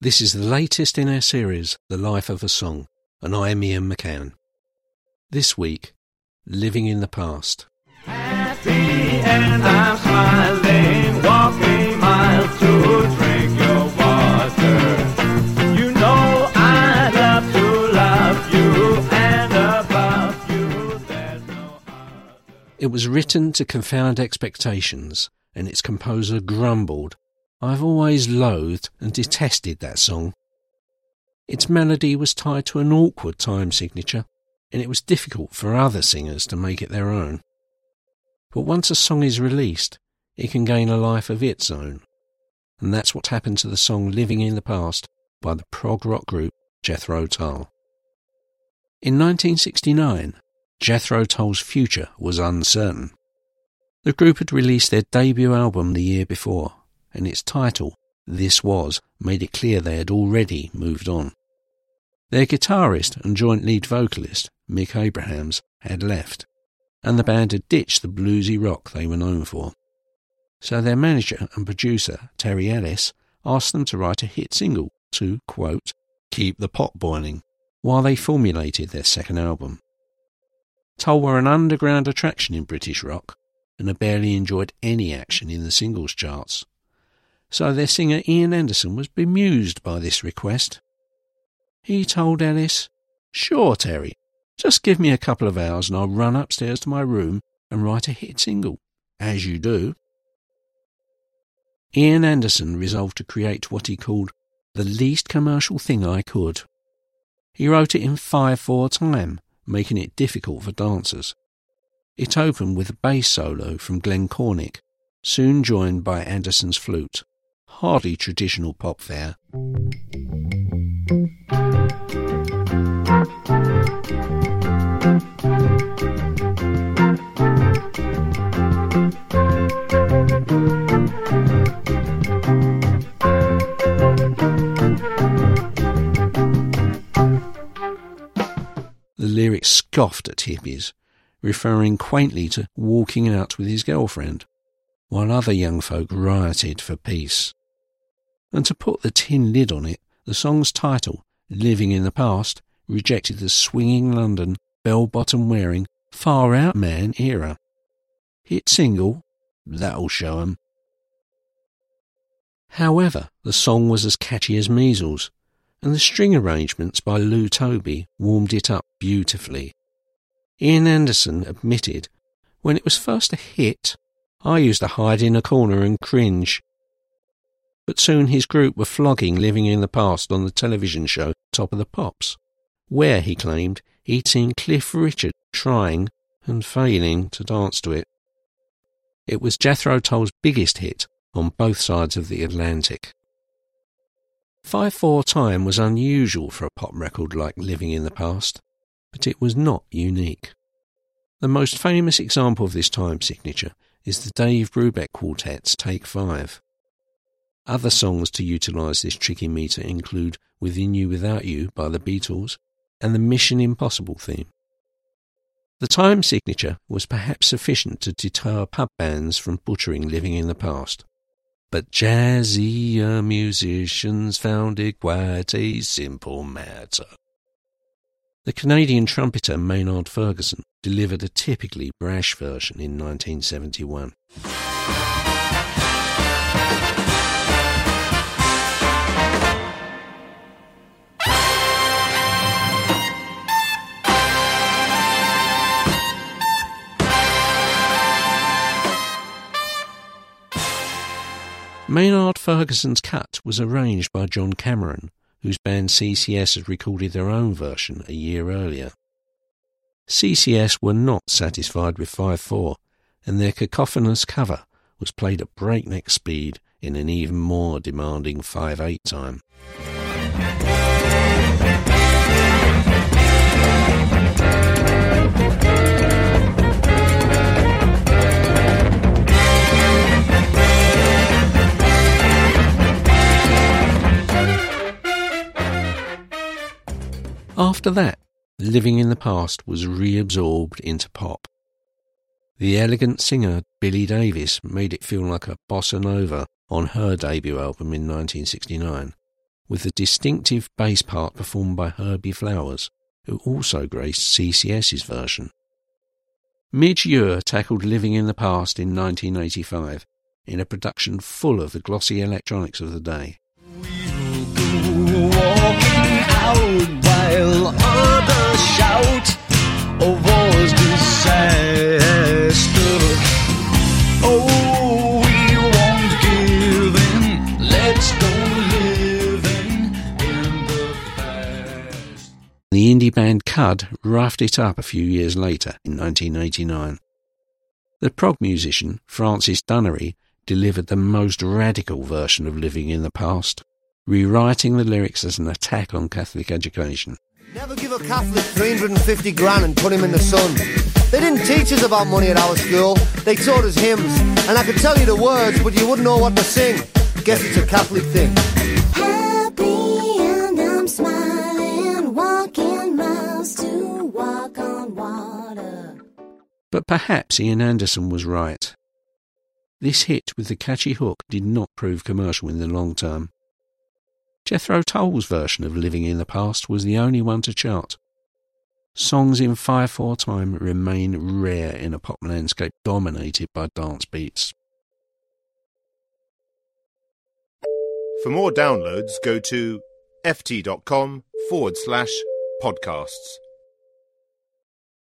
This is the latest in our series, The Life of a Song, and I am Ian McCann. This week, Living in the Past. Happy and I'm smiling, walking miles to drink your water. You know I love to love you, and above you there's no other. It was written to confound expectations, and its composer grumbled, I've always loathed and detested that song. Its melody was tied to an awkward time signature, and it was difficult for other singers to make it their own. But once a song is released, it can gain a life of its own. And that's what happened to the song Living in the Past by the prog rock group Jethro Tull. In 1969, Jethro Tull's future was uncertain. The group had released their debut album the year before, and its title, This Was, made it clear they had already moved on. Their guitarist and joint lead vocalist, Mick Abrahams, had left, and the band had ditched the bluesy rock they were known for. So their manager and producer, Terry Ellis, asked them to write a hit single to, quote, keep the pot boiling, while they formulated their second album. Tull were an underground attraction in British rock, and had barely enjoyed any action in the singles charts. So their singer Ian Anderson was bemused by this request. He told Ellis, Sure, Terry, just give me a couple of hours and I'll run upstairs to my room and write a hit single, as you do. Ian Anderson resolved to create what he called the least commercial thing I could. He wrote it in 5-4 time, making it difficult for dancers. It opened with a bass solo from Glenn Cornick, soon joined by Anderson's flute. Hardly traditional pop fare. The lyrics scoffed at hippies, referring quaintly to walking out with his girlfriend, while other young folk rioted for peace. And to put the tin lid on it, the song's title, Living in the Past, rejected the swinging London, bell bottom wearing, far out man era. Hit single, that'll show 'em. However, the song was as catchy as measles, and the string arrangements by Lou Toby warmed it up beautifully. Ian Anderson admitted, when it was first a hit, I used to hide in a corner and cringe. But soon his group were flogging Living in the Past on the television show Top of the Pops, where, he claimed, he'd seen Cliff Richard trying and failing to dance to it. It was Jethro Tull's biggest hit on both sides of the Atlantic. 5-4 time was unusual for a pop record like Living in the Past, but it was not unique. The most famous example of this time signature is the Dave Brubeck Quartet's Take 5. Other songs to utilise this tricky meter include Within You Without You by the Beatles and the Mission Impossible theme. The time signature was perhaps sufficient to deter pub bands from butchering Living in the Past. But jazzier musicians found it quite a simple matter. The Canadian trumpeter Maynard Ferguson delivered a typically brash version in 1971. Maynard Ferguson's cut was arranged by John Cameron, whose band CCS had recorded their own version a year earlier. CCS were not satisfied with 5-4, and their cacophonous cover was played at breakneck speed in an even more demanding 5-8 time. After that, Living in the Past was reabsorbed into pop. The elegant singer Billie Davis made it feel like a bossa nova on her debut album in 1969, with the distinctive bass part performed by Herbie Flowers, who also graced CCS's version. Midge Ure tackled Living in the Past in 1985 in a production full of the glossy electronics of the day. The indie band Cud roughed it up a few years later in 1989. The prog musician Francis Dunnery delivered the most radical version of Living in the Past rewriting the lyrics as an attack on Catholic education. Never give a Catholic 350 grand and put him in the sun. They didn't teach us about money at our school. They taught us hymns. And I could tell you the words, but you wouldn't know what to sing. Guess it's a Catholic thing. Happy and I'm smiling, walking miles to walk on water. But perhaps Ian Anderson was right. This hit with the catchy hook did not prove commercial in the long term. Jethro Tull's version of Living in the Past was the only one to chart. Songs in 5-4 time remain rare in a pop landscape dominated by dance beats. For more downloads, go to ft.com forward slash podcasts.